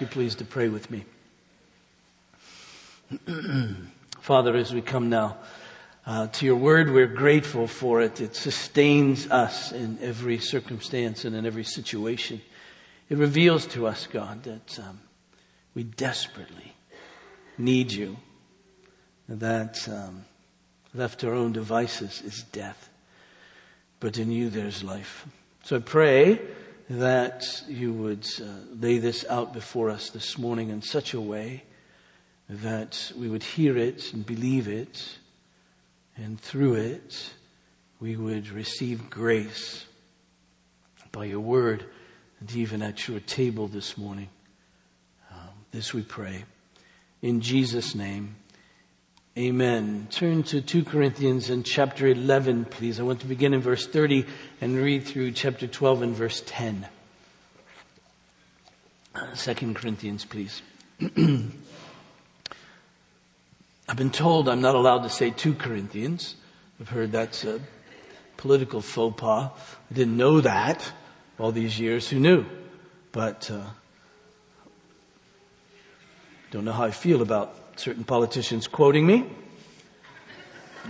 you please to pray with me. Father, as we come now uh, to your word, we're grateful for it. It sustains us in every circumstance and in every situation. It reveals to us, God, that um, we desperately need you, that um, left to our own devices is death, but in you there's life. So I pray that you would uh, lay this out before us this morning in such a way that we would hear it and believe it, and through it we would receive grace by your word and even at your table this morning. Um, this we pray. In Jesus' name, amen. Turn to 2 Corinthians in chapter 11, please. I want to begin in verse 30 and read through chapter 12 and verse 10. Uh, 2 Corinthians, please. I've been told I'm not allowed to say 2 Corinthians. I've heard that's a political faux pas. I didn't know that all these years. Who knew? But uh, don't know how I feel about certain politicians quoting me.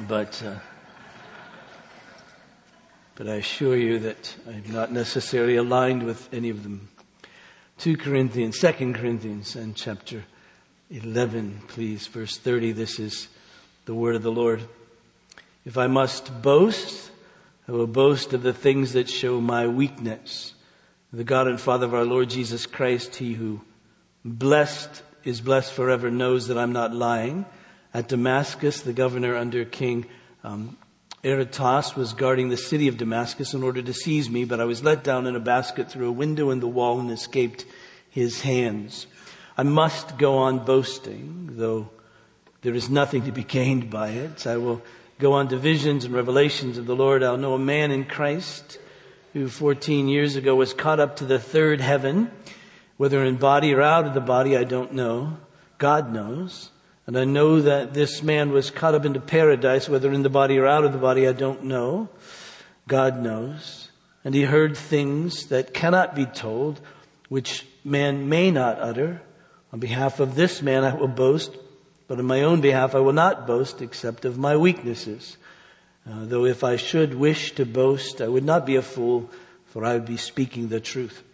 But uh, but I assure you that I'm not necessarily aligned with any of them. 2 Corinthians, 2 Corinthians, and chapter 11, please, verse 30. This is the word of the Lord. If I must boast, I will boast of the things that show my weakness. The God and Father of our Lord Jesus Christ, He who blessed is blessed forever, knows that I'm not lying. At Damascus, the governor under King um, was guarding the city of Damascus in order to seize me, but I was let down in a basket through a window in the wall and escaped his hands. I must go on boasting, though there is nothing to be gained by it. I will go on to visions and revelations of the Lord. I'll know a man in Christ who 14 years ago was caught up to the third heaven, whether in body or out of the body, I don't know. God knows. And I know that this man was caught up into paradise, whether in the body or out of the body, I don't know. God knows. And he heard things that cannot be told, which man may not utter. On behalf of this man I will boast, but on my own behalf I will not boast except of my weaknesses. Uh, though if I should wish to boast, I would not be a fool, for I would be speaking the truth.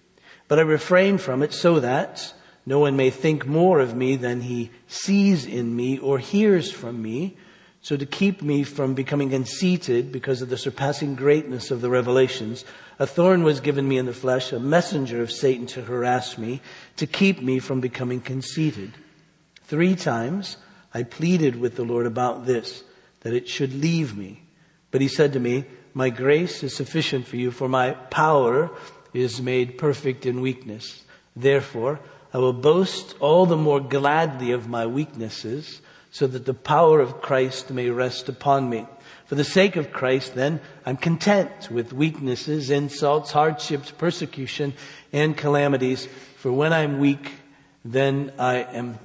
But I refrain from it so that no one may think more of me than he sees in me or hears from me, so to keep me from becoming conceited because of the surpassing greatness of the revelations, a thorn was given me in the flesh, a messenger of Satan to harass me, to keep me from becoming conceited. Three times I pleaded with the Lord about this, that it should leave me. But he said to me, my grace is sufficient for you, for my power is made perfect in weakness. Therefore, I will boast all the more gladly of my weaknesses so that the power of Christ may rest upon me. For the sake of Christ, then, I'm content with weaknesses, insults, hardships, persecution, and calamities. For when I'm weak, then I am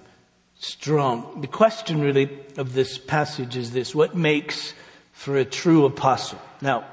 strong. The question really of this passage is this. What makes for a true apostle? Now,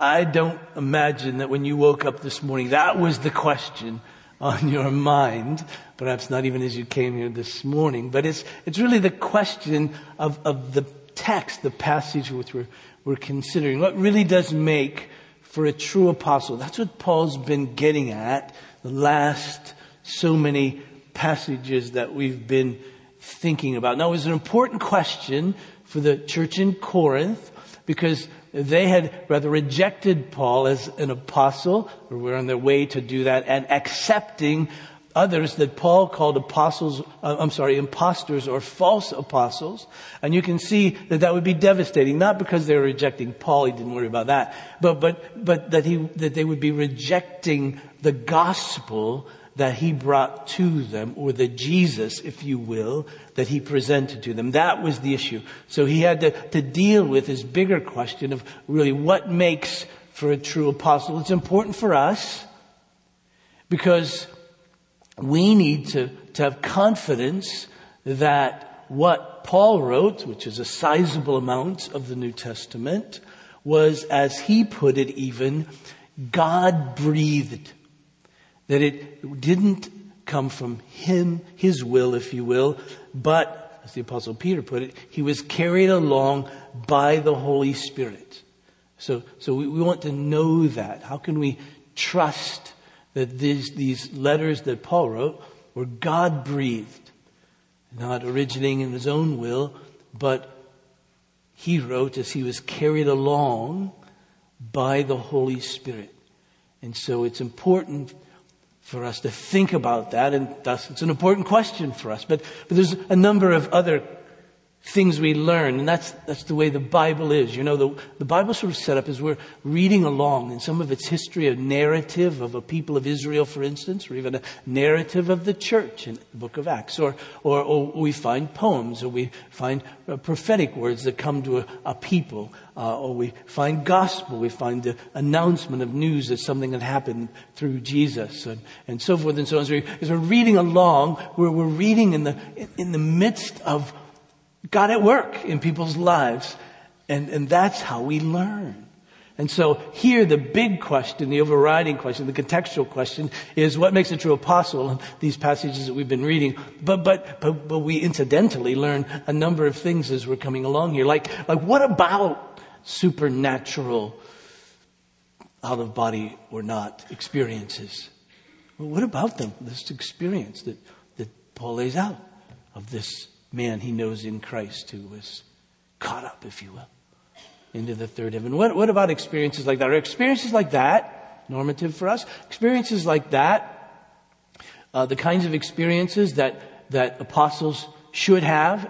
I don't imagine that when you woke up this morning, that was the question on your mind, perhaps not even as you came here this morning, but it's, it's really the question of, of the text, the passage which we're, we're considering. What really does make for a true apostle? That's what Paul's been getting at the last so many passages that we've been thinking about. Now, it was an important question for the church in Corinth because they had rather rejected Paul as an apostle, or were on their way to do that, and accepting others that Paul called apostles, uh, I'm sorry, imposters or false apostles. And you can see that that would be devastating, not because they were rejecting Paul, he didn't worry about that, but, but, but that he, that they would be rejecting the gospel that he brought to them, or the Jesus, if you will, that he presented to them. That was the issue. So he had to, to deal with this bigger question of really what makes for a true apostle. It's important for us because we need to, to have confidence that what Paul wrote, which is a sizable amount of the New Testament, was, as he put it even, God breathed that it didn't come from him, his will, if you will, but, as the apostle Peter put it, he was carried along by the Holy Spirit. So, so we, we want to know that. How can we trust that these, these letters that Paul wrote were God breathed, not originating in his own will, but he wrote as he was carried along by the Holy Spirit. And so it's important for us to think about that, and thus it's an important question for us. But, but there's a number of other things we learn, and that's, that's the way the Bible is. You know, the, the Bible sort of set up as we're reading along, and some of its history, a narrative of a people of Israel, for instance, or even a narrative of the church in the book of Acts, or, or, or we find poems, or we find uh, prophetic words that come to a, a people, uh, or we find gospel, we find the announcement of news that something had happened through Jesus, and, and so forth and so on. So as we're reading along, we're, we're reading in the, in the midst of God at work in people's lives. And, and that's how we learn. And so here the big question, the overriding question, the contextual question is what makes a true apostle in these passages that we've been reading. But, but, but, but we incidentally learn a number of things as we're coming along here. Like, like what about supernatural out of body or not experiences? Well, what about them? This experience that, that Paul lays out of this man he knows in Christ who was caught up, if you will, into the third heaven. What, what about experiences like that? Are experiences like that normative for us? Experiences like that, uh, the kinds of experiences that, that apostles should have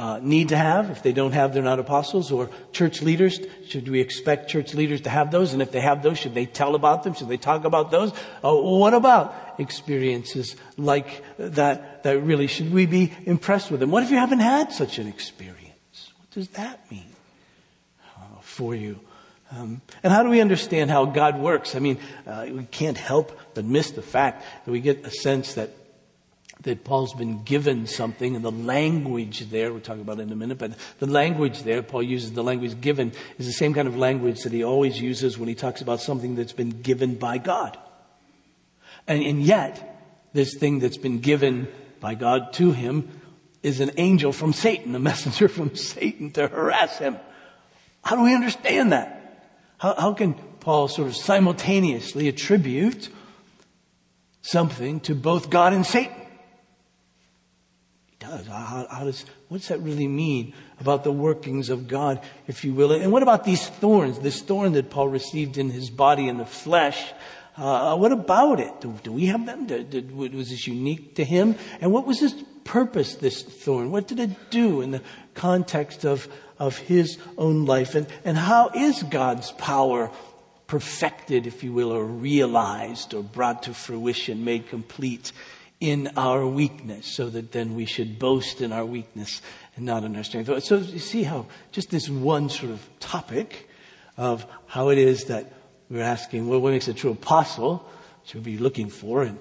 uh, need to have. If they don't have, they're not apostles. Or church leaders, should we expect church leaders to have those? And if they have those, should they tell about them? Should they talk about those? Uh, what about experiences like that, that really, should we be impressed with them? What if you haven't had such an experience? What does that mean uh, for you? Um, and how do we understand how God works? I mean, uh, we can't help but miss the fact that we get a sense that that Paul's been given something and the language there, we'll talk about in a minute, but the language there, Paul uses the language given, is the same kind of language that he always uses when he talks about something that's been given by God. And, and yet, this thing that's been given by God to him is an angel from Satan, a messenger from Satan to harass him. How do we understand that? How, how can Paul sort of simultaneously attribute something to both God and Satan? Does. How, how, does, what does that really mean about the workings of God, if you will? And what about these thorns, this thorn that Paul received in his body in the flesh? Uh, what about it? Do, do we have them? Did, did, was this unique to him? And what was his purpose, this thorn? What did it do in the context of, of his own life? And, and how is God's power perfected, if you will, or realized or brought to fruition, made complete in our weakness, so that then we should boast in our weakness and not in our strength. So you see how just this one sort of topic of how it is that we're asking, well, what makes a true apostle? Should we be looking for, and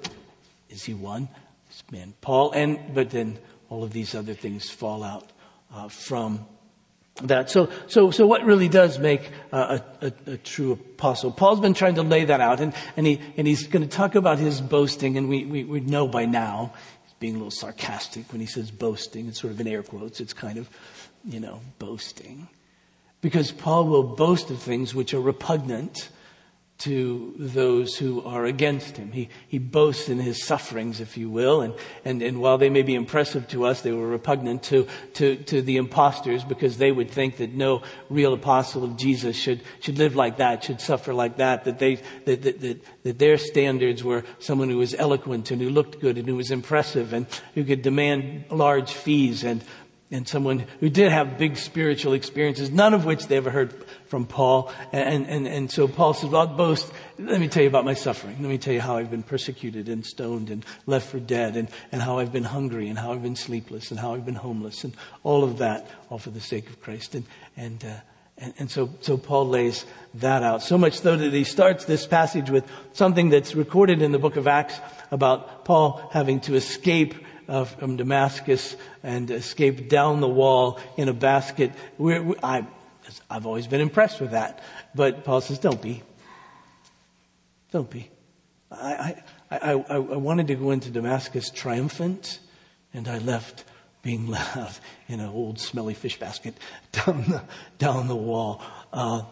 is he one? This man Paul, and but then all of these other things fall out uh, from that. So, so, so what really does make a, a, a, true apostle? Paul's been trying to lay that out, and, and, he, and he's going to talk about his boasting, and we, we, we know by now, he's being a little sarcastic when he says boasting. It's sort of in air quotes. It's kind of, you know, boasting. Because Paul will boast of things which are repugnant to those who are against him. He, he boasts in his sufferings, if you will, and, and, and while they may be impressive to us, they were repugnant to, to, to the impostors because they would think that no real apostle of Jesus should, should live like that, should suffer like that, that they, that, that, that, that their standards were someone who was eloquent and who looked good and who was impressive and who could demand large fees and and someone who did have big spiritual experiences, none of which they ever heard from Paul. And, and, and so Paul says, well, I'll boast. Let me tell you about my suffering. Let me tell you how I've been persecuted and stoned and left for dead and, and how I've been hungry and how I've been sleepless and how I've been homeless and all of that, all for the sake of Christ. And, and, uh, and, and so, so Paul lays that out. So much so that he starts this passage with something that's recorded in the book of Acts about Paul having to escape uh, from Damascus and escaped down the wall in a basket. We're, we, I, I've always been impressed with that. But Paul says, don't be. Don't be. I, I, I, I, wanted to go into Damascus triumphant, and I left being let out in an old smelly fish basket down the, down the wall, uh,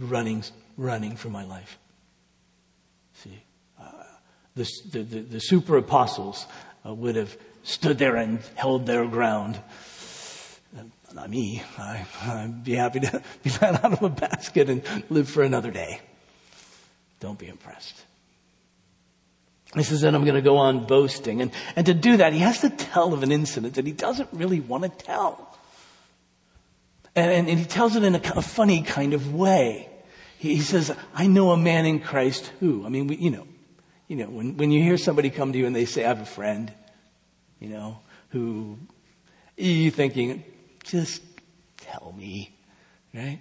running, running for my life. See, uh, the, the, the, super apostles uh, would have stood there and held their ground. Not me. I, I'd be happy to be let out of a basket and live for another day. Don't be impressed. He says, then I'm going to go on boasting. And, and to do that, he has to tell of an incident that he doesn't really want to tell. And, and, and he tells it in a kind of funny kind of way. He, he says, I know a man in Christ who, I mean, we, you know, you know, when, when you hear somebody come to you and they say, I have a friend, you know, who you thinking, just tell me, right?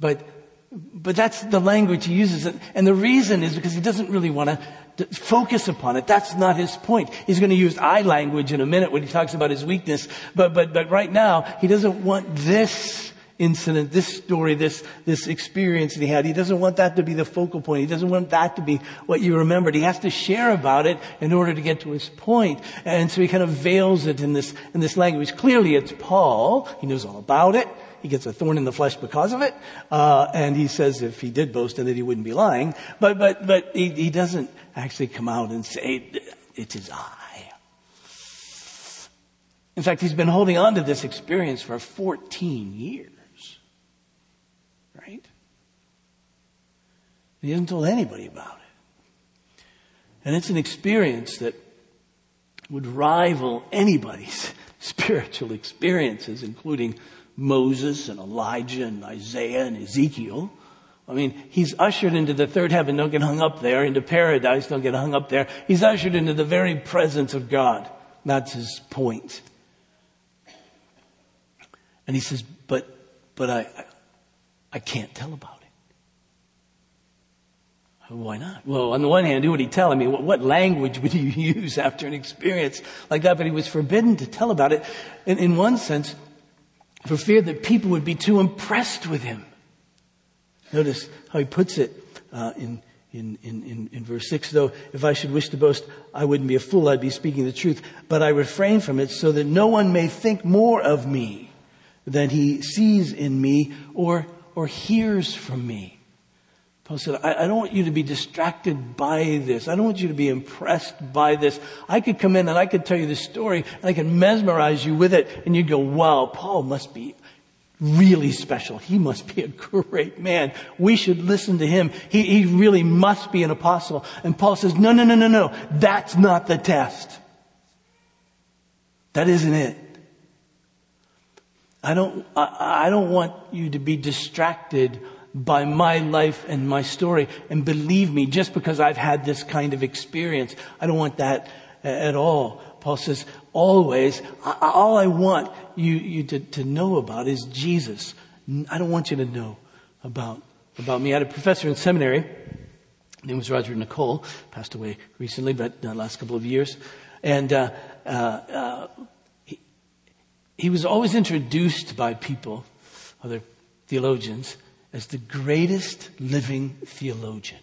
But, but that's the language he uses. And the reason is because he doesn't really want to focus upon it. That's not his point. He's going to use I language in a minute when he talks about his weakness. But, but, but right now, he doesn't want this incident, this story, this, this experience that he had. He doesn't want that to be the focal point. He doesn't want that to be what you remembered. He has to share about it in order to get to his point. And so he kind of veils it in this, in this language. Clearly it's Paul. He knows all about it. He gets a thorn in the flesh because of it. Uh, and he says if he did boast in it, he wouldn't be lying. But, but, but he, he doesn't actually come out and say, it is I. In fact, he's been holding on to this experience for 14 years. Right? He hasn't told anybody about it. And it's an experience that would rival anybody's spiritual experiences, including Moses and Elijah and Isaiah and Ezekiel. I mean, he's ushered into the third heaven, don't get hung up there, into paradise, don't get hung up there. He's ushered into the very presence of God. That's his point. And he says, but, but I, I can't tell about it. Why not? Well, on the one hand, who would he tell? I mean, what, language would you use after an experience like that? But he was forbidden to tell about it. In, in one sense, for fear that people would be too impressed with him. Notice how he puts it uh, in, in, in, in, verse 6, though, if I should wish to boast, I wouldn't be a fool, I'd be speaking the truth. But I refrain from it so that no one may think more of me than he sees in me or, or hears from me. Paul said, I, I, don't want you to be distracted by this. I don't want you to be impressed by this. I could come in and I could tell you the story and I could mesmerize you with it and you'd go, wow, Paul must be really special. He must be a great man. We should listen to him. He, he really must be an apostle. And Paul says, no, no, no, no, no. That's not the test. That isn't it. I don't, I, I don't want you to be distracted by my life and my story. And believe me, just because I've had this kind of experience, I don't want that at all. Paul says, always, all I want you, you to, to know about is Jesus. I don't want you to know about, about me. I had a professor in seminary. His name was Roger Nicole, passed away recently, but the last couple of years. And, uh, uh, uh, he, he was always introduced by people, other theologians, as the greatest living theologian.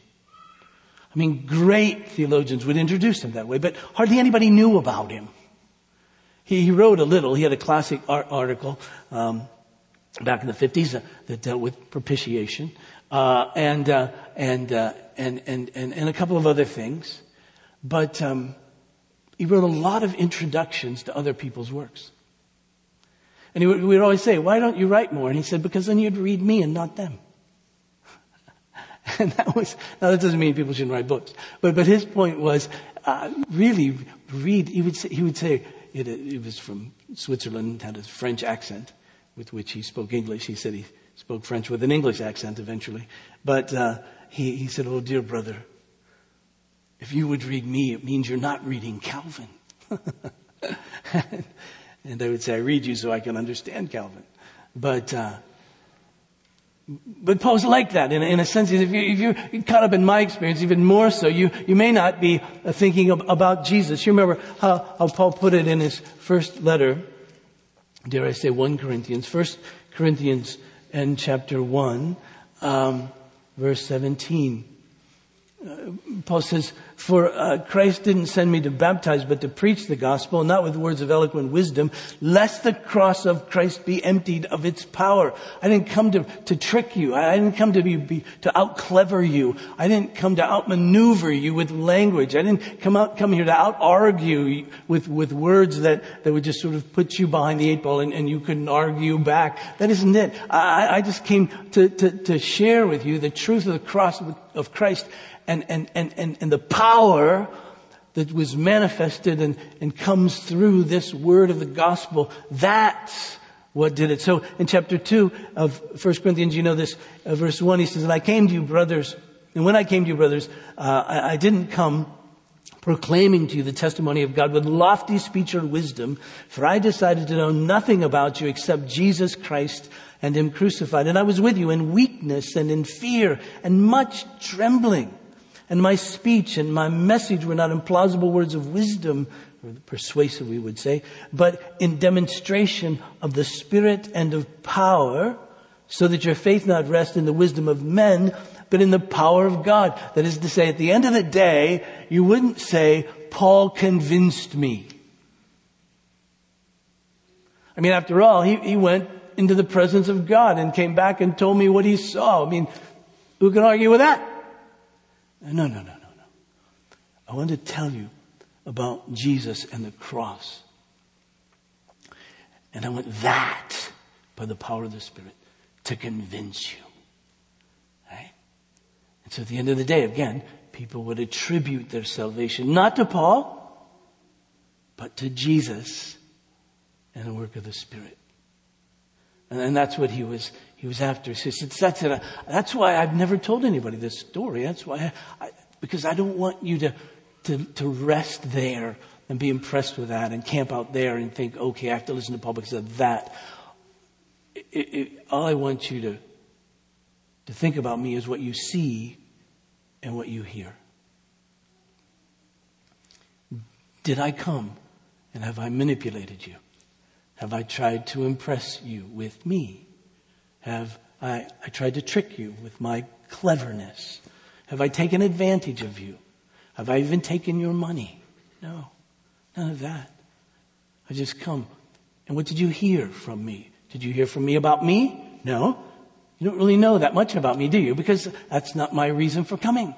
I mean, great theologians would introduce him that way, but hardly anybody knew about him. He, he wrote a little. He had a classic art article um, back in the 50s uh, that dealt with propitiation uh, and, uh, and, uh, and, and, and, and, a couple of other things. But um, he wrote a lot of introductions to other people's works. And would, we would always say, why don't you write more? And he said, because then you'd read me and not them. and that was, now that doesn't mean people shouldn't write books. But, but his point was, uh, really read, he would say, he would say it, it was from Switzerland, had a French accent with which he spoke English. He said he spoke French with an English accent eventually. But uh, he, he said, oh dear brother, if you would read me, it means you're not reading Calvin. And they would say, I read you so I can understand Calvin. But, uh, but Paul's like that in, in a sense. If, you, if you're caught up in my experience, even more so, you, you may not be thinking of, about Jesus. You remember how, how Paul put it in his first letter, dare I say 1 Corinthians, First Corinthians and chapter 1, um, verse 17. Uh, Paul says, For uh, Christ didn't send me to baptize, but to preach the gospel, not with words of eloquent wisdom, lest the cross of Christ be emptied of its power. I didn't come to, to trick you. I didn't come to be, be to out clever you. I didn't come to outmaneuver you with language. I didn't come out, come here to out argue with, with words that, that would just sort of put you behind the eight ball and, and you couldn't argue back. That isn't it. I, I just came to, to, to share with you the truth of the cross of, Christ and, and, and, and, and the power that was manifested and, and comes through this word of the gospel. That's what did it. So in chapter 2 of 1 Corinthians, you know this, uh, verse 1, he says, And I came to you, brothers, and when I came to you, brothers, uh, I, I didn't come proclaiming to you the testimony of God with lofty speech or wisdom, for I decided to know nothing about you except Jesus Christ and Him crucified. And I was with you in weakness and in fear and much trembling. And my speech and my message were not in plausible words of wisdom, or persuasive we would say, but in demonstration of the Spirit and of power, so that your faith not rest in the wisdom of men, but in the power of God. That is to say, at the end of the day, you wouldn't say, Paul convinced me. I mean, after all, he, he went into the presence of God and came back and told me what he saw. I mean, who can argue with that? No, no, no, no, no. I want to tell you about Jesus and the cross. And I want that, by the power of the Spirit, to convince you. Right? And so at the end of the day, again, people would attribute their salvation not to Paul, but to Jesus and the work of the Spirit. And, that's what he was, he was after. He says, that's, it. that's why I've never told anybody this story. That's why, I, I, because I don't want you to, to, to rest there and be impressed with that and camp out there and think, okay, I have to listen to because of that. It, it, all I want you to, to think about me is what you see and what you hear. Did I come and have I manipulated you? Have I tried to impress you with me? Have I, I tried to trick you with my cleverness? Have I taken advantage of you? Have I even taken your money? No, none of that. I just come. And what did you hear from me? Did you hear from me about me? No. You don't really know that much about me, do you? Because that's not my reason for coming.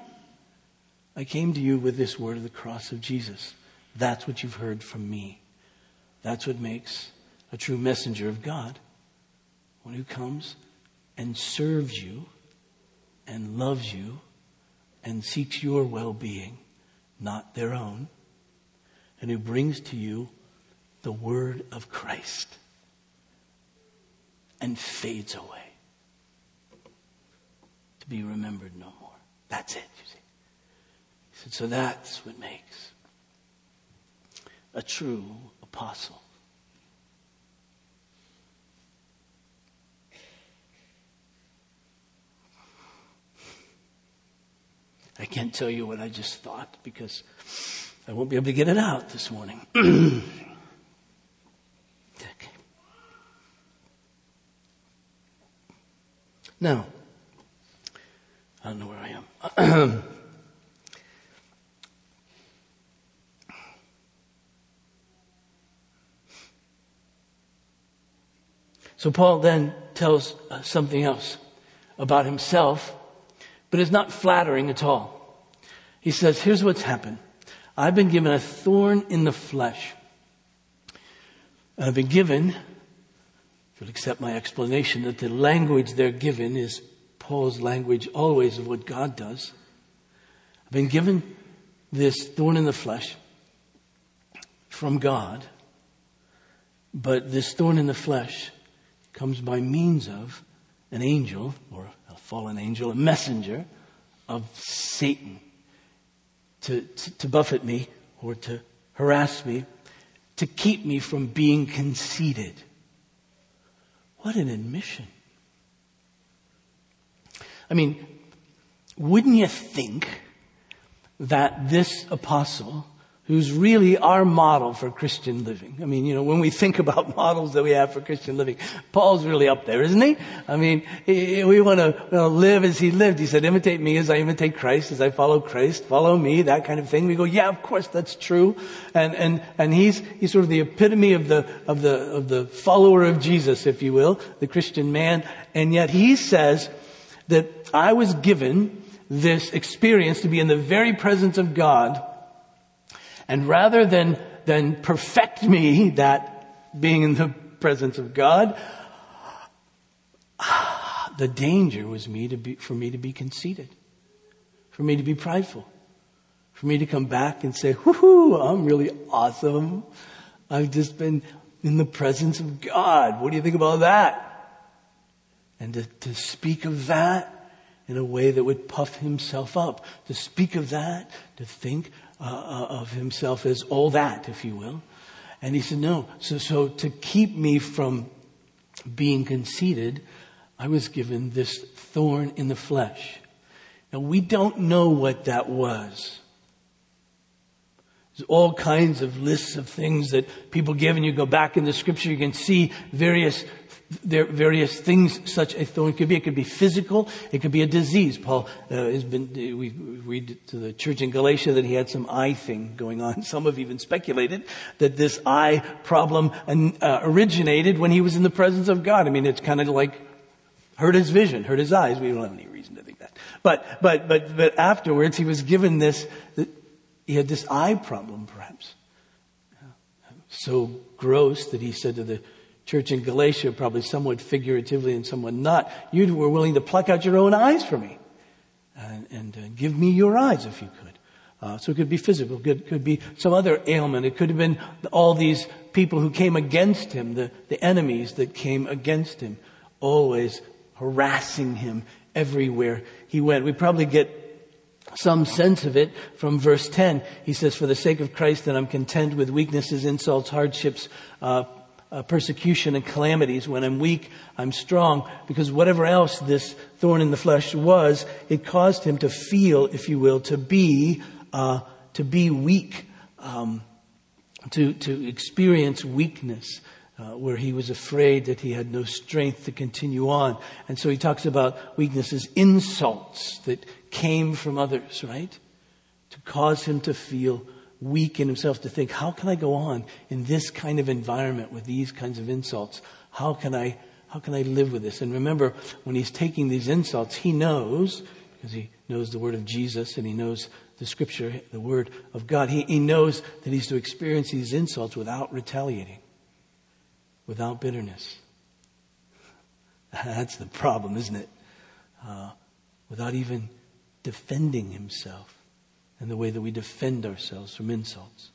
I came to you with this word of the cross of Jesus. That's what you've heard from me. That's what makes a true messenger of God one who comes and serves you and loves you and seeks your well being, not their own, and who brings to you the word of Christ and fades away to be remembered no more. That's it, you see. He said, so that's what makes a true apostle. I can't tell you what I just thought because I won't be able to get it out this morning. okay. Now, I don't know where I am. so Paul then tells uh, something else about himself but it's not flattering at all. He says, here's what's happened. I've been given a thorn in the flesh. I've been given, if you'll accept my explanation, that the language they're given is Paul's language always of what God does. I've been given this thorn in the flesh from God, but this thorn in the flesh comes by means of an angel or fallen angel, a messenger of Satan to, to, to buffet me or to harass me, to keep me from being conceited. What an admission. I mean, wouldn't you think that this apostle, who's really our model for Christian living. I mean, you know, when we think about models that we have for Christian living, Paul's really up there, isn't he? I mean, we want to live as he lived. He said, imitate me as I imitate Christ, as I follow Christ, follow me, that kind of thing. We go, yeah, of course, that's true. And, and, and he's, he's sort of the epitome of the, of the, of the follower of Jesus, if you will, the Christian man. And yet he says that I was given this experience to be in the very presence of God and rather than, than perfect me, that being in the presence of God, the danger was me to be, for me to be conceited, for me to be prideful, for me to come back and say, whoo, I'm really awesome. I've just been in the presence of God. What do you think about that? And to, to speak of that in a way that would puff himself up, to speak of that, to think uh, uh, of himself as all that, if you will. And he said, no. So, so to keep me from being conceited, I was given this thorn in the flesh. Now we don't know what that was. There's all kinds of lists of things that people give and you go back in the scripture, you can see various there are various things such a thorn could be. It could be physical. It could be a disease. Paul uh, has been, uh, we read to the church in Galatia that he had some eye thing going on. Some have even speculated that this eye problem uh, originated when he was in the presence of God. I mean, it's kind of like hurt his vision, hurt his eyes. We don't have any reason to think that. But, but, but, but afterwards he was given this, he had this eye problem perhaps. So gross that he said to the church in Galatia, probably somewhat figuratively and somewhat not, you were willing to pluck out your own eyes for me and, and uh, give me your eyes if you could. Uh, so it could be physical, it could, could be some other ailment. It could have been all these people who came against him, the, the enemies that came against him, always harassing him everywhere he went. We probably get some sense of it from verse 10. He says, For the sake of Christ, that I'm content with weaknesses, insults, hardships, uh, uh, persecution and calamities. When I'm weak, I'm strong. Because whatever else this thorn in the flesh was, it caused him to feel, if you will, to be, uh, to be weak, um, to, to experience weakness. Uh, where he was afraid that he had no strength to continue on. And so he talks about weaknesses, insults that came from others, right? To cause him to feel weak in himself to think, how can I go on in this kind of environment with these kinds of insults? How can I, how can I live with this? And remember, when he's taking these insults, he knows, because he knows the word of Jesus and he knows the scripture, the word of God, he, he knows that he's to experience these insults without retaliating, without bitterness. That's the problem, isn't it? Uh, without even defending himself and the way that we defend ourselves from insults.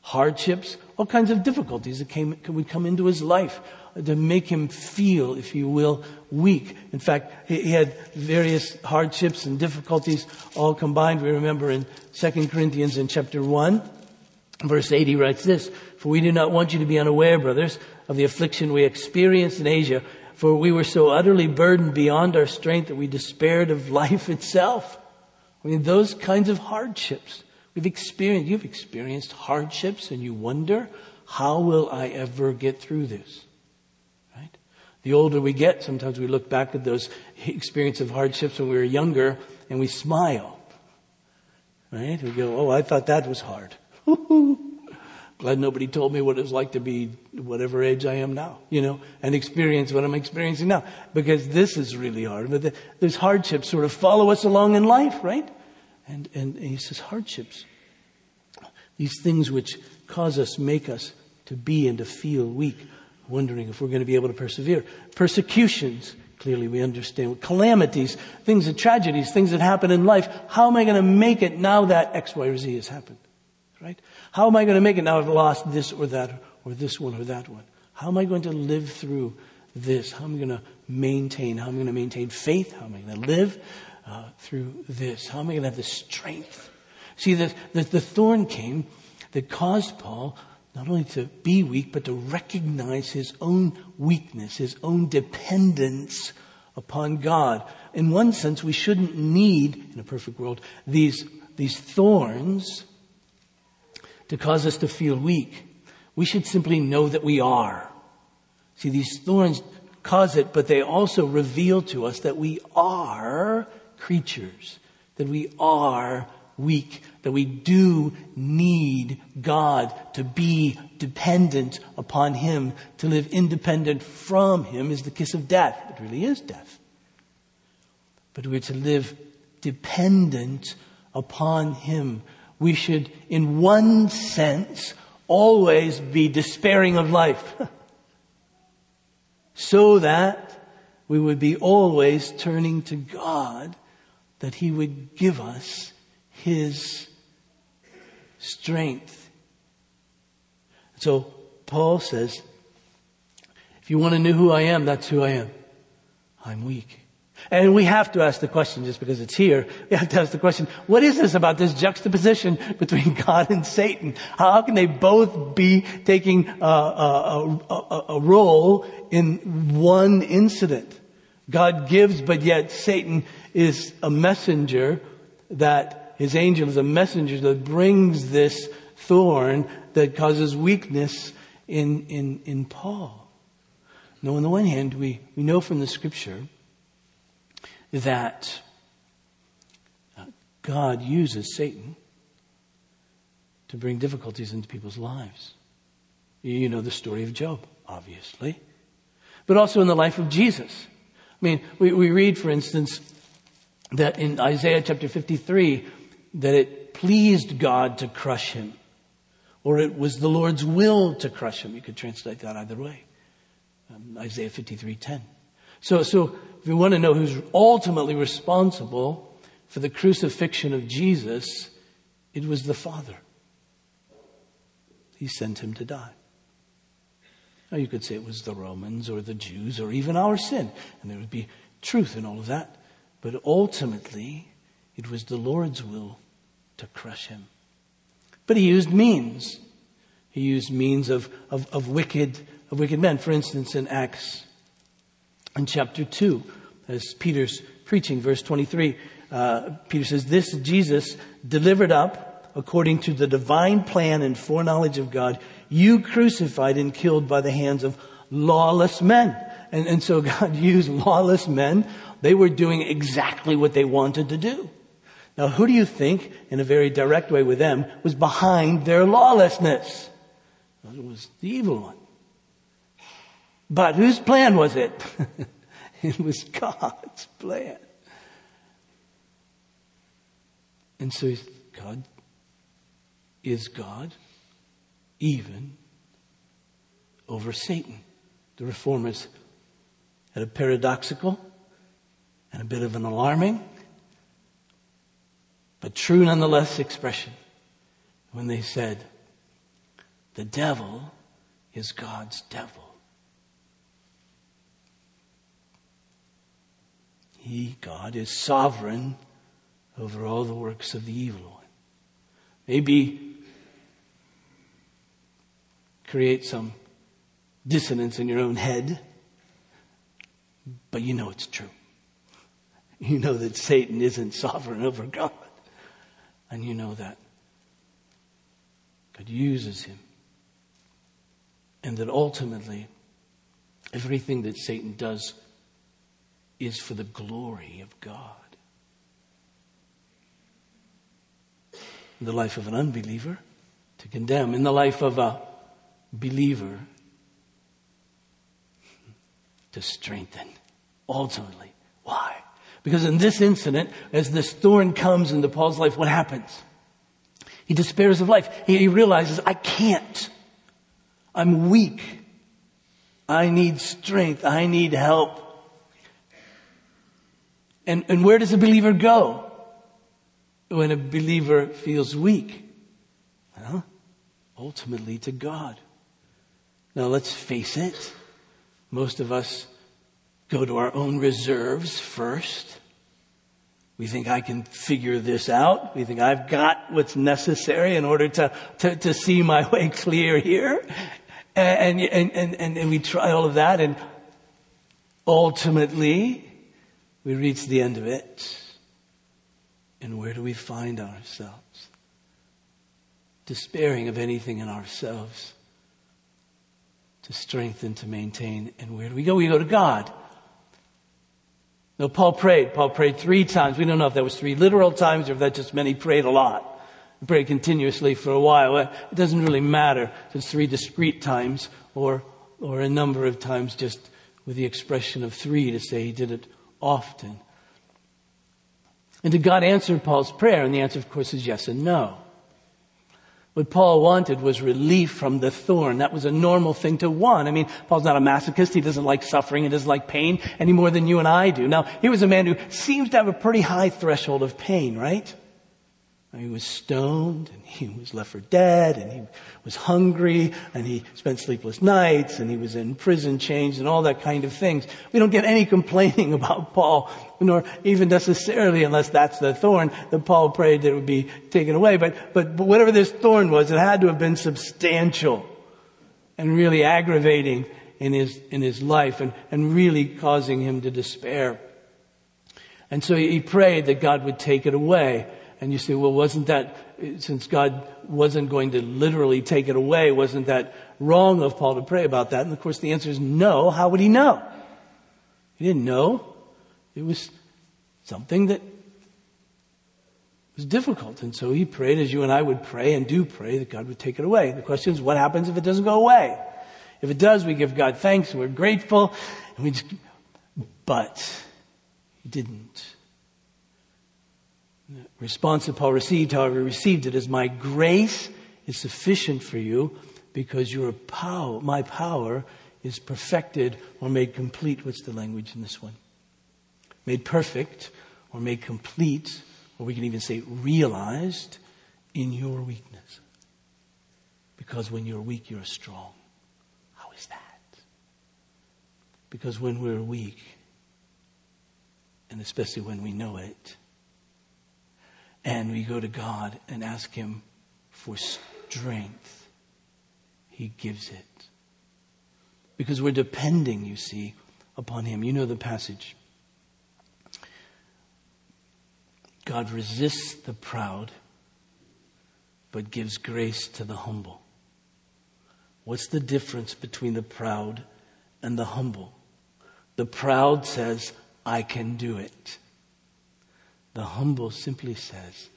Hardships, all kinds of difficulties that came, would come into his life to make him feel, if you will, weak. In fact, he had various hardships and difficulties all combined. We remember in 2 Corinthians in chapter 1, verse 8, he writes this, For we do not want you to be unaware, brothers, of the affliction we experienced in Asia, for we were so utterly burdened beyond our strength that we despaired of life itself. I mean, those kinds of hardships. We've experienced, you've experienced hardships and you wonder, how will I ever get through this? Right? The older we get, sometimes we look back at those experience of hardships when we were younger and we smile. Right? We go, oh, I thought that was hard. Glad nobody told me what it was like to be whatever age I am now, you know, and experience what I'm experiencing now. Because this is really hard. But the, there's hardships sort of follow us along in life, right? And, and, and he says hardships. These things which cause us, make us to be and to feel weak, wondering if we're going to be able to persevere. Persecutions, clearly we understand. Calamities, things that tragedies, things that happen in life. How am I going to make it now that X, Y, or Z has happened? Right? How am I going to make it now I've lost this or that or this one or that one? How am I going to live through this? How am I going to maintain? How am I going to maintain faith? How am I going to live uh, through this? How am I going to have the strength? See, the, the, the thorn came that caused Paul not only to be weak, but to recognize his own weakness, his own dependence upon God. In one sense, we shouldn't need, in a perfect world, these, these thorns to cause us to feel weak. We should simply know that we are. See, these thorns cause it, but they also reveal to us that we are creatures, that we are weak, that we do need God to be dependent upon Him, to live independent from Him is the kiss of death. It really is death. But we're to live dependent upon Him. We should, in one sense, always be despairing of life. so that we would be always turning to God, that He would give us His strength. So Paul says, if you want to know who I am, that's who I am. I'm weak. And we have to ask the question, just because it's here, we have to ask the question, what is this about this juxtaposition between God and Satan? How can they both be taking a, a, a, a role in one incident? God gives, but yet Satan is a messenger that his angel is a messenger that brings this thorn that causes weakness in, in, in Paul. Now, on the one hand, we, we know from the scripture that God uses Satan to bring difficulties into people's lives. You know the story of Job, obviously, but also in the life of Jesus. I mean, we, we read, for instance, that in Isaiah chapter 53, that it pleased God to crush him, or it was the Lord's will to crush him. You could translate that either way. Um, Isaiah 53:10. So, so if we want to know who's ultimately responsible for the crucifixion of Jesus, it was the Father. He sent him to die. Now you could say it was the Romans or the Jews or even our sin, and there would be truth in all of that. But ultimately, it was the Lord's will to crush him. But he used means. He used means of, of, of wicked, of wicked men. For instance, in Acts in chapter 2, as Peter's preaching, verse 23, uh, Peter says, This Jesus delivered up according to the divine plan and foreknowledge of God, you crucified and killed by the hands of lawless men. And, and so God used lawless men. They were doing exactly what they wanted to do. Now, who do you think, in a very direct way with them, was behind their lawlessness? It was the evil one. But whose plan was it? it was God's plan. And so God is God even over Satan. The reformers had a paradoxical and a bit of an alarming, but true nonetheless expression when they said, the devil is God's devil. He, God, is sovereign over all the works of the evil one. Maybe create some dissonance in your own head, but you know it's true. You know that Satan isn't sovereign over God. And you know that God uses him. And that ultimately, everything that Satan does is for the glory of God. In the life of an unbeliever, to condemn. In the life of a believer, to strengthen. Ultimately. Why? Because in this incident, as this thorn comes into Paul's life, what happens? He despairs of life. He realizes, I can't. I'm weak. I need strength. I need help. And, and where does a believer go when a believer feels weak? Well, ultimately to God. Now let's face it. Most of us go to our own reserves first. We think I can figure this out. We think I've got what's necessary in order to, to, to see my way clear here. And, and, and, and, and we try all of that and ultimately we reach the end of it. And where do we find ourselves? despairing of anything in ourselves to strengthen, to maintain. And where do we go? We go to God. No, Paul prayed. Paul prayed three times. We don't know if that was three literal times or if that just meant he prayed a lot. He prayed continuously for a while. It doesn't really matter if it's three discrete times or, or a number of times just with the expression of three to say he did it often. And did God answer Paul's prayer? And the answer, of course, is yes and no. What Paul wanted was relief from the thorn. That was a normal thing to want. I mean, Paul's not a masochist. He doesn't like suffering. He doesn't like pain any more than you and I do. Now, he was a man who seems to have a pretty high threshold of pain, right? He was stoned and he was left for dead and he was hungry and he spent sleepless nights and he was in prison chains and all that kind of things. We don't get any complaining about Paul, nor even necessarily unless that's the thorn that Paul prayed that it would be taken away. But, but, but whatever this thorn was, it had to have been substantial and really aggravating in his, in his life and, and really causing him to despair. And so he prayed that God would take it away. And you say, well, wasn't that, since God wasn't going to literally take it away, wasn't that wrong of Paul to pray about that? And of course the answer is no. How would he know? He didn't know. It was something that was difficult. And so he prayed as you and I would pray and do pray that God would take it away. The question is, what happens if it doesn't go away? If it does, we give God thanks and we're grateful and we just, but he didn't response that Paul received, however, received it as my grace is sufficient for you because your power, my power is perfected or made complete. What's the language in this one? Made perfect or made complete, or we can even say realized in your weakness. Because when you're weak, you're strong. How is that? Because when we're weak, and especially when we know it, and we go to God and ask Him for strength, He gives it. Because we're depending, you see, upon Him. You know the passage. God resists the proud, but gives grace to the humble. What's the difference between the proud and the humble? The proud says, I can do it. The humble simply says,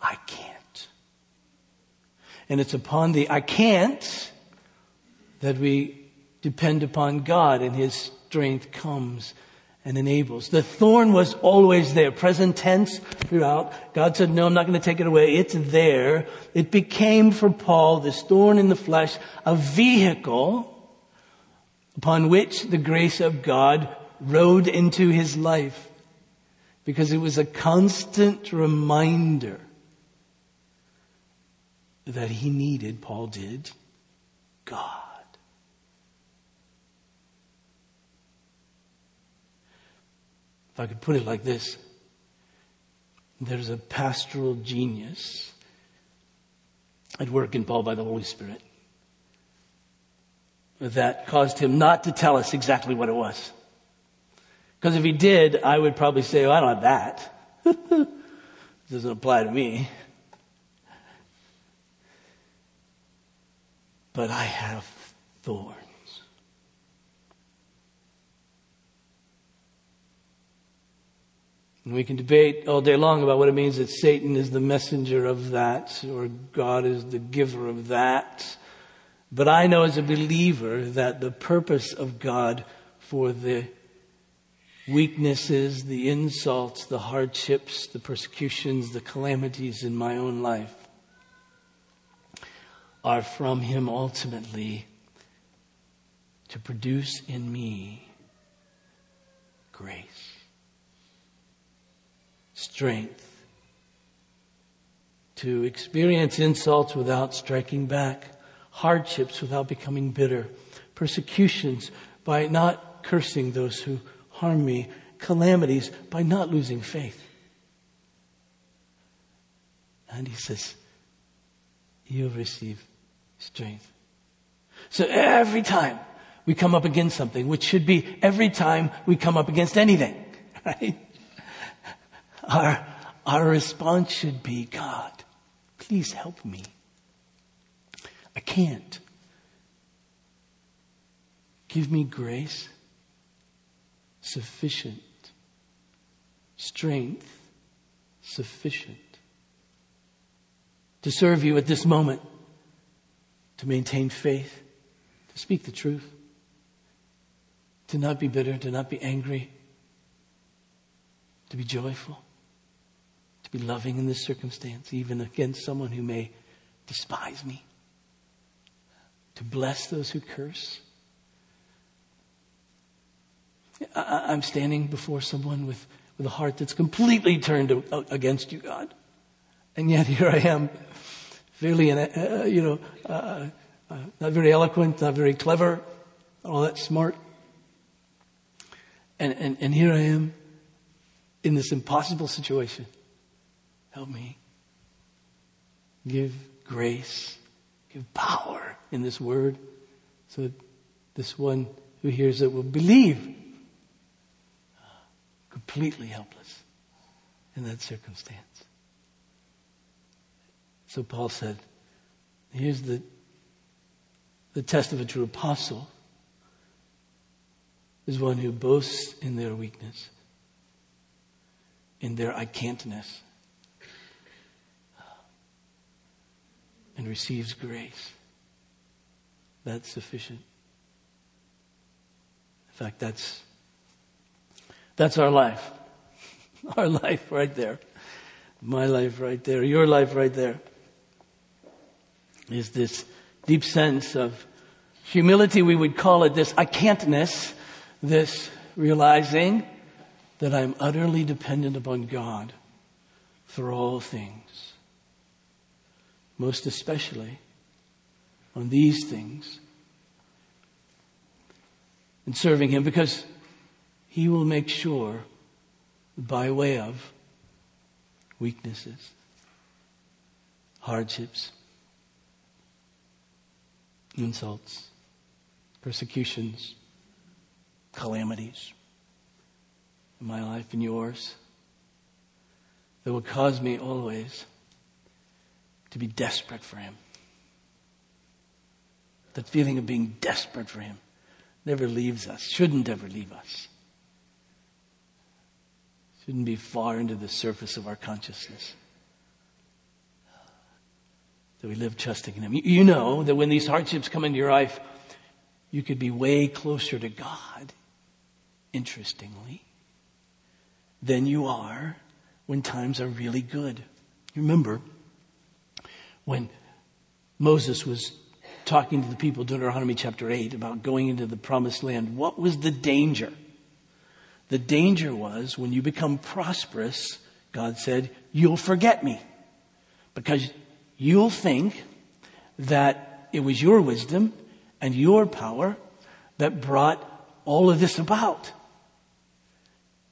I can't. And it's upon the I can't that we depend upon God and His strength comes and enables. The thorn was always there, present tense throughout. God said, no, I'm not going to take it away. It's there. It became for Paul, this thorn in the flesh, a vehicle upon which the grace of God rode into his life because it was a constant reminder that he needed, Paul did, God. If I could put it like this, there's a pastoral genius at work in Paul by the Holy Spirit that caused him not to tell us exactly what it was. Because if he did, I would probably say, oh, I don't have that. doesn't apply to me. But I have thorns. And we can debate all day long about what it means that Satan is the messenger of that or God is the giver of that. But I know as a believer that the purpose of God for the weaknesses, the insults, the hardships, the persecutions, the calamities in my own life are from Him ultimately to produce in me grace, strength, to experience insults without striking back, hardships without becoming bitter, persecutions by not cursing those who harm me, calamities, by not losing faith. And he says, You'll receive strength. So every time we come up against something, which should be every time we come up against anything, right? Our, our response should be, God, please help me. I can't. Give me grace sufficient, strength sufficient to serve you at this moment, to maintain faith, to speak the truth, to not be bitter, to not be angry, to be joyful, to be loving in this circumstance, even against someone who may despise me, to bless those who curse. I'm standing before someone with, with a heart that's completely turned against you, God. And yet here I am, fairly, uh, you know, uh, uh, not very eloquent, not very clever, not all that smart. And, and, and here I am in this impossible situation. Help me. Give grace, give power in this word so that this one who hears it will believe. Completely helpless in that circumstance. So Paul said, here's the, the test of a true apostle is one who boasts in their weakness, in their I can'tness, and receives grace. That's sufficient. In fact, that's, that's our life. Our life right there. My life right there. Your life right there is this deep sense of humility, we would call it this I can'tness, this realizing that I'm utterly dependent upon God for all things. Most especially on these things. And serving Him because He will make sure by way of weaknesses, hardships, insults, persecutions, calamities in my life and yours that will cause me always to be desperate for Him. That feeling of being desperate for Him never leaves us, shouldn't ever leave us. Shouldn't be far into the surface of our consciousness that we live trusting in Him. You know that when these hardships come into your life, you could be way closer to God, interestingly, than you are when times are really good. Remember when Moses was talking to the people, Deuteronomy chapter 8, about going into the promised land, what was the danger? The danger was when you become prosperous, God said, you'll forget me. Because you'll think that it was your wisdom and your power that brought all of this about.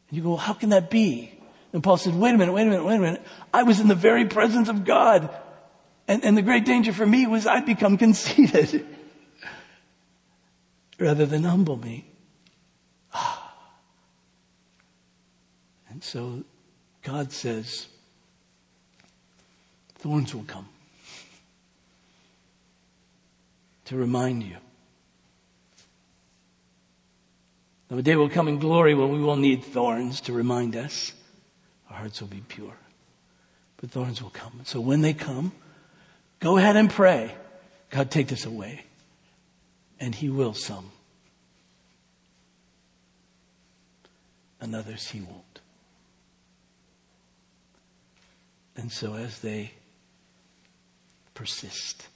And you go, how can that be? And Paul said, wait a minute, wait a minute, wait a minute. I was in the very presence of God. And, and the great danger for me was I'd become conceited rather than humble me. And so God says, thorns will come to remind you. Now, a day will come in glory when we will need thorns to remind us. Our hearts will be pure. But thorns will come. So when they come, go ahead and pray. God, take this away. And He will some. And others He won't. And so as they persist,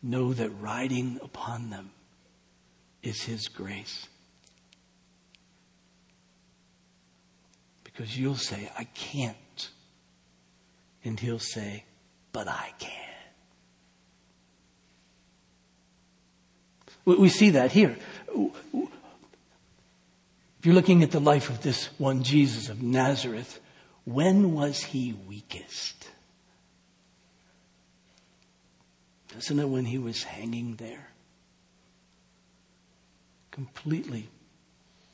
know that riding upon them is His grace. Because you'll say, I can't. And He'll say, but I can. We see that here. You're looking at the life of this one Jesus of Nazareth, when was he weakest? Isn't it when he was hanging there? Completely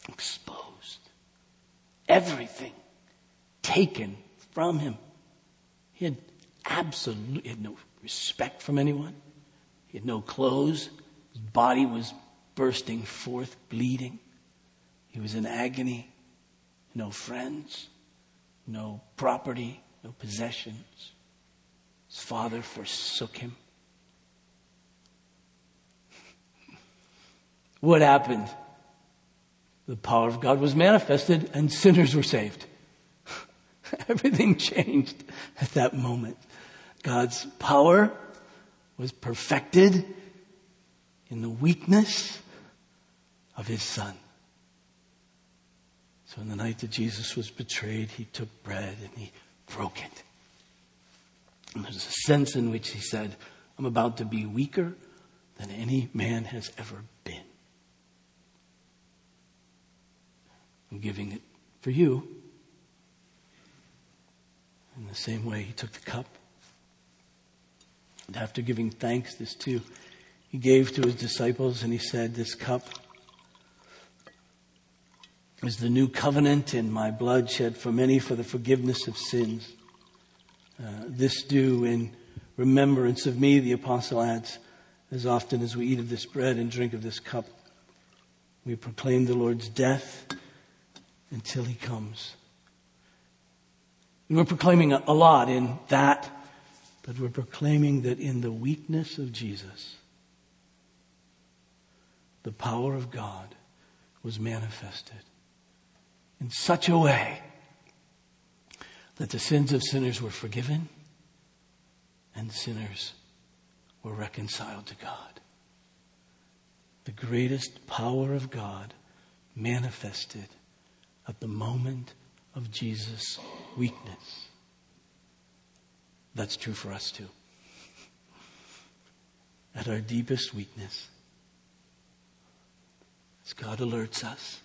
exposed. Everything taken from him. He had absolutely had no respect from anyone. He had no clothes. His body was bursting forth, bleeding. He was in agony. No friends, no property, no possessions. His father forsook him. what happened? The power of God was manifested and sinners were saved. Everything changed at that moment. God's power was perfected in the weakness of his son. So in the night that Jesus was betrayed, he took bread and he broke it. And there's a sense in which he said, I'm about to be weaker than any man has ever been. I'm giving it for you. In the same way, he took the cup. And after giving thanks, this too, he gave to his disciples and he said, This cup is the new covenant in my blood shed for many for the forgiveness of sins. Uh, this do in remembrance of me, the apostle adds, as often as we eat of this bread and drink of this cup, we proclaim the Lord's death until he comes. And we're proclaiming a, a lot in that, but we're proclaiming that in the weakness of Jesus, the power of God was manifested in such a way that the sins of sinners were forgiven and sinners were reconciled to God. The greatest power of God manifested at the moment of Jesus' weakness. That's true for us too. At our deepest weakness, as God alerts us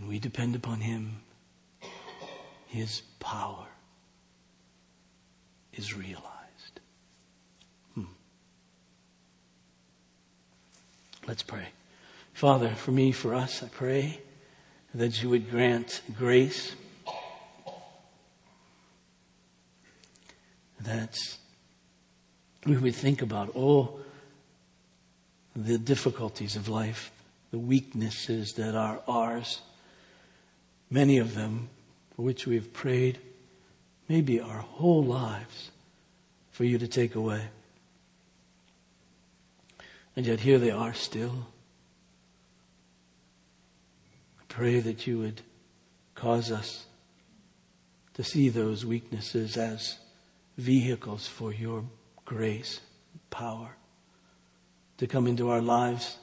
and we depend upon Him, His power is realized. Hmm. Let's pray. Father, for me, for us, I pray that you would grant grace that we would think about all the difficulties of life, the weaknesses that are ours, many of them for which we have prayed, maybe our whole lives, for you to take away. And yet here they are still I pray that you would cause us to see those weaknesses as vehicles for your grace, power to come into our lives,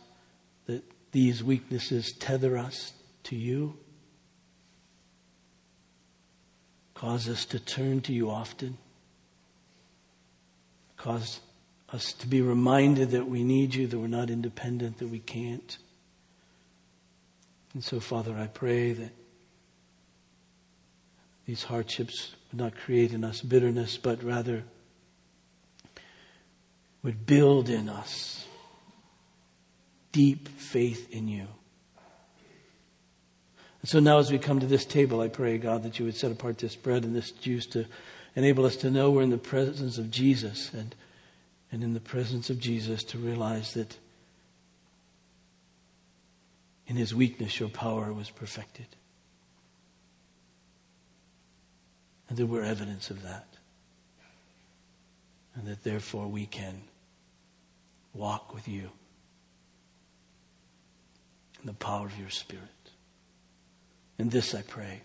that these weaknesses tether us to you. Cause us to turn to you often. Cause us to be reminded that we need you, that we're not independent, that we can't. And so, Father, I pray that these hardships would not create in us bitterness, but rather would build in us deep faith in you. So now, as we come to this table, I pray, God, that you would set apart this bread and this juice to enable us to know we're in the presence of Jesus and, and in the presence of Jesus to realize that in his weakness, your power was perfected. And that we're evidence of that. And that therefore we can walk with you in the power of your Spirit. And this I pray